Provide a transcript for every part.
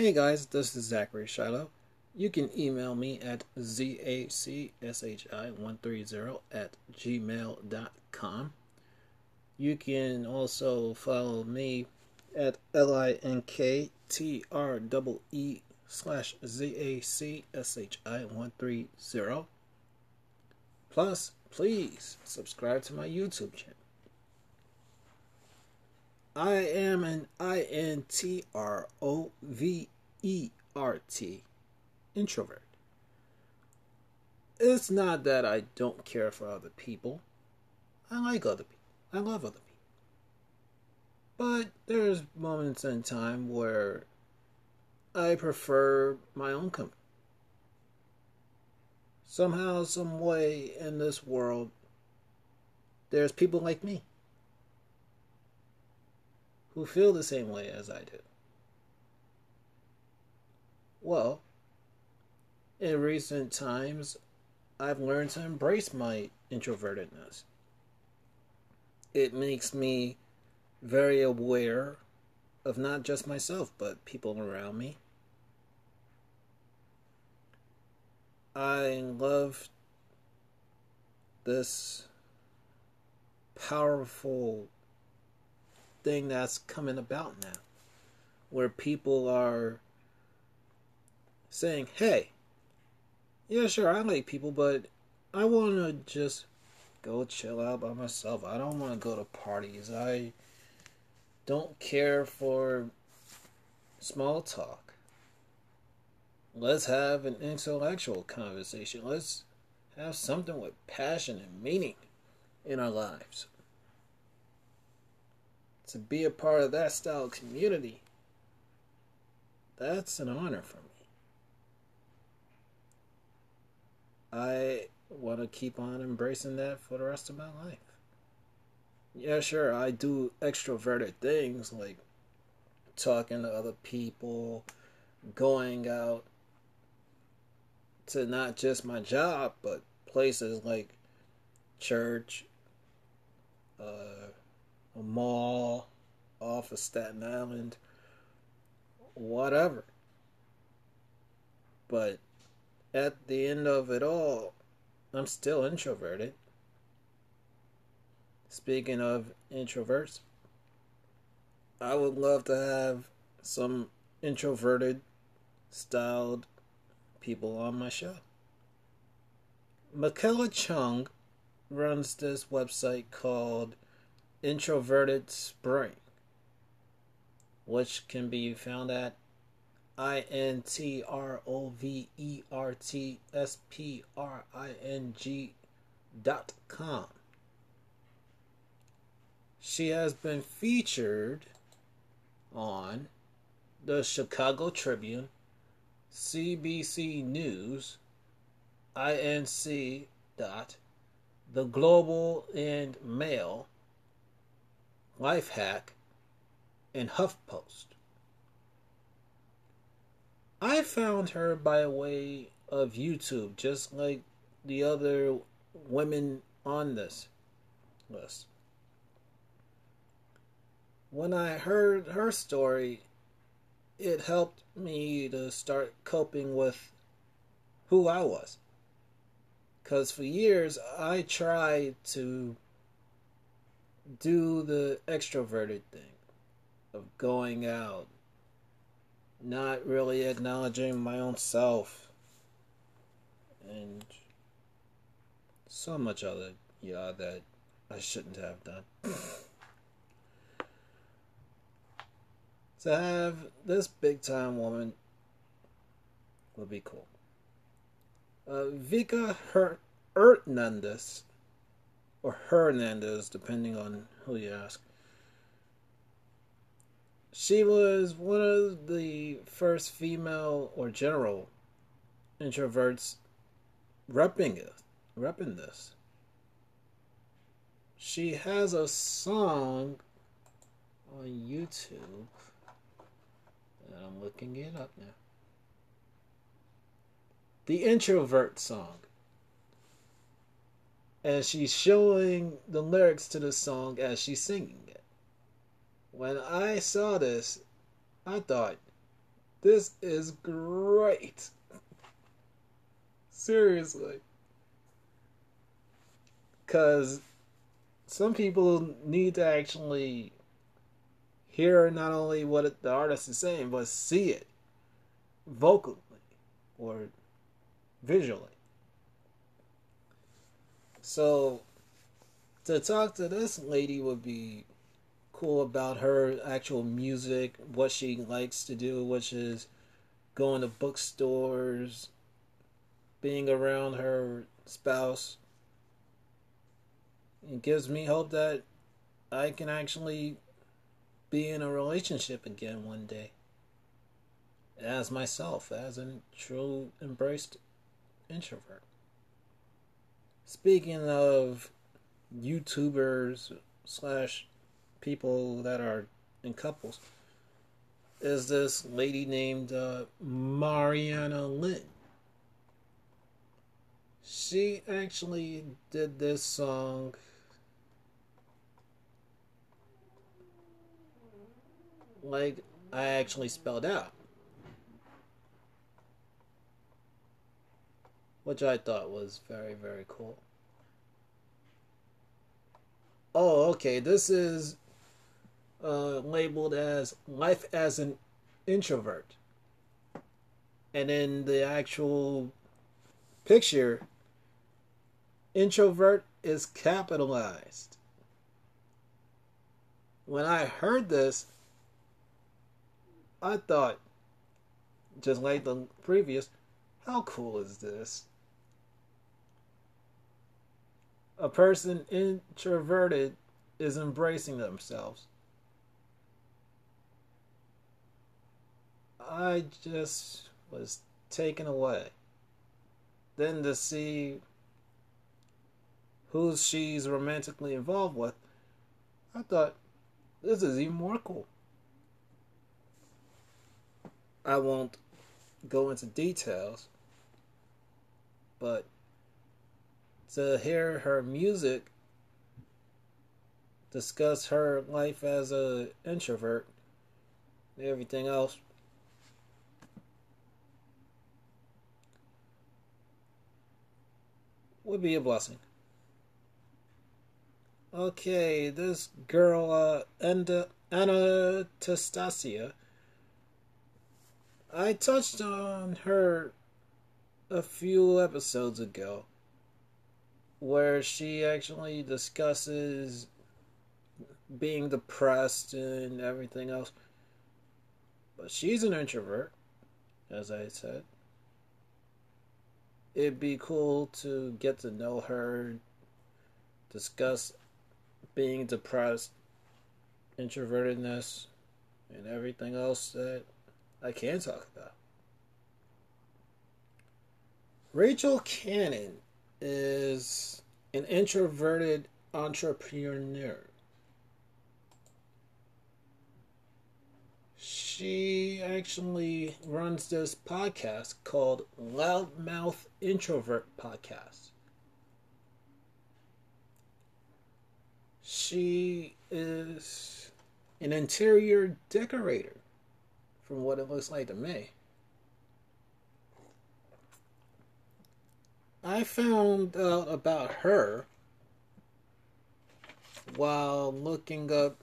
Hey guys, this is Zachary Shiloh. You can email me at zacshi130 at gmail.com. You can also follow me at linktr e slash zacshi130. Plus, please subscribe to my YouTube channel. I am an I N T R O V E R T introvert. It's not that I don't care for other people. I like other people. I love other people. But there's moments in time where I prefer my own company. Somehow, some way in this world, there's people like me who feel the same way as I do. Well, in recent times, I've learned to embrace my introvertedness. It makes me very aware of not just myself, but people around me. I love this powerful thing that's coming about now, where people are saying, hey, yeah, sure, I like people, but I want to just go chill out by myself. I don't want to go to parties. I don't care for small talk. Let's have an intellectual conversation. Let's have something with passion and meaning in our lives to be a part of that style community, that's an honor for me. I want to keep on embracing that for the rest of my life. Yeah, sure, I do extroverted things like talking to other people, going out to not just my job, but places like church, uh, a mall off of Staten Island, whatever. But at the end of it all, I'm still introverted. Speaking of introverts, I would love to have some introverted styled people on my show. Michaela Chung runs this website called Introverted Spring, which can be found at I N T R O V E R T S P R I N G dot com. She has been featured on the Chicago Tribune, CBC News, INC dot the Globe and Mail Lifehack, and HuffPost. I found her by way of YouTube, just like the other women on this list. When I heard her story, it helped me to start coping with who I was. Because for years, I tried to do the extroverted thing of going out, not really acknowledging my own self, and so much other yeah that I shouldn't have done. to have this big time woman would be cool. Uh, Vika Hernandez or Hernandez, depending on who you ask. She was one of the first female or general introverts repping it, repping this. She has a song on YouTube, and I'm looking it up now. The introvert song and she's showing the lyrics to the song as she's singing it. When I saw this, I thought, This is great. Seriously. Because some people need to actually hear not only what the artist is saying, but see it vocally or visually. So, to talk to this lady would be cool about her actual music, what she likes to do, which is going to bookstores, being around her spouse. It gives me hope that I can actually be in a relationship again one day. As myself, as a true embraced introvert. Speaking of YouTubers slash people that are in couples, is this lady named uh, Mariana Lynn. She actually did this song. Like I actually spelled out. Which I thought was very, very cool. Oh, okay. This is uh, labeled as Life as an Introvert. And in the actual picture, introvert is capitalized. When I heard this, I thought, just like the previous, how cool is this? A person introverted is embracing themselves. I just was taken away. Then to see who she's romantically involved with, I thought this is even more cool. I won't go into details, but to hear her music discuss her life as a introvert everything else would be a blessing. Okay, this girl, uh, Anastasia. I touched on her a few episodes ago, where she actually discusses being depressed and everything else. But she's an introvert, as I said it'd be cool to get to know her, discuss being depressed, introvertedness, and everything else that I can talk about. Rachel Cannon is an introverted entrepreneur. she actually runs this podcast called Loudmouth Introvert Podcast. She is an interior decorator, from what it looks like to me. I found out about her while looking up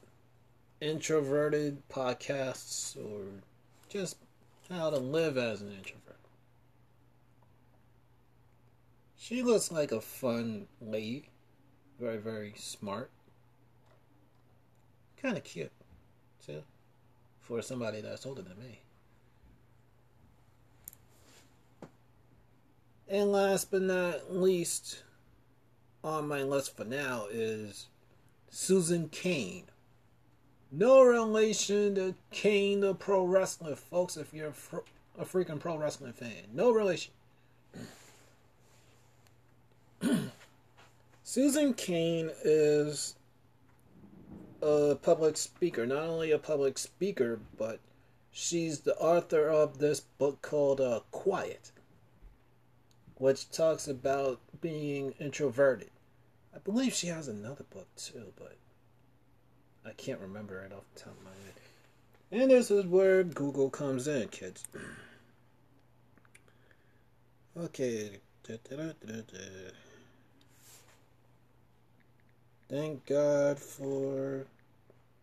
introverted podcasts or just how to live as an introvert. She looks like a fun lady, very, very smart, kind of cute, too, for somebody that's older than me. And last but not least, on my list for now is Susan Cain. No relation to Kane the pro wrestler, folks, if you're a, freaking pro wrestling fan. No relation. Susan Cain is a public speaker. Not only a public speaker, but she's the author of this book called uh, Quiet, which talks about being introverted. I believe she has another book too, but I can't remember it off the top of my head. And this is where Google comes in, kids. Okay. Thank God for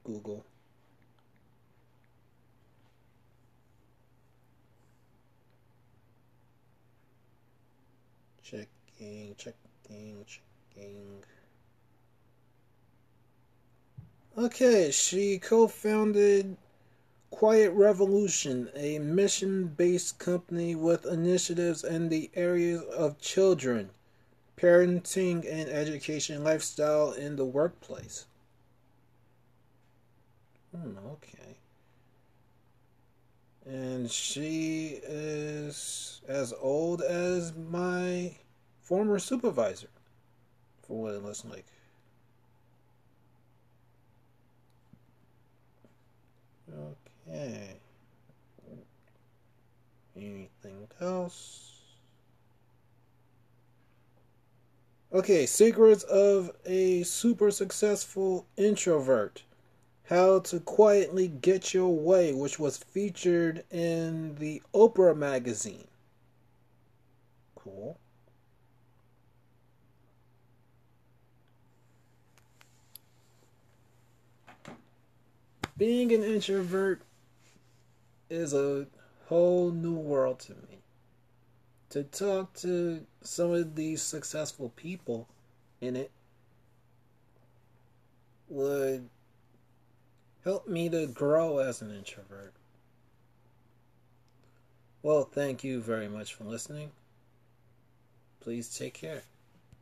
Google. Checking, checking, checking. Okay, she co founded Quiet Revolution, a mission based company with initiatives in the areas of children, parenting, and education lifestyle in the workplace. Hmm, okay. And she is as old as my former supervisor, for what it looks like. Okay. Anything else? Okay, secrets of a super successful introvert. How to Quietly Get Your Way, which was featured in the Oprah magazine. Cool. Being an introvert is a whole new world to me. To talk to some of these successful people in it would help me to grow as an introvert. Well, thank you very much for listening. Please take care.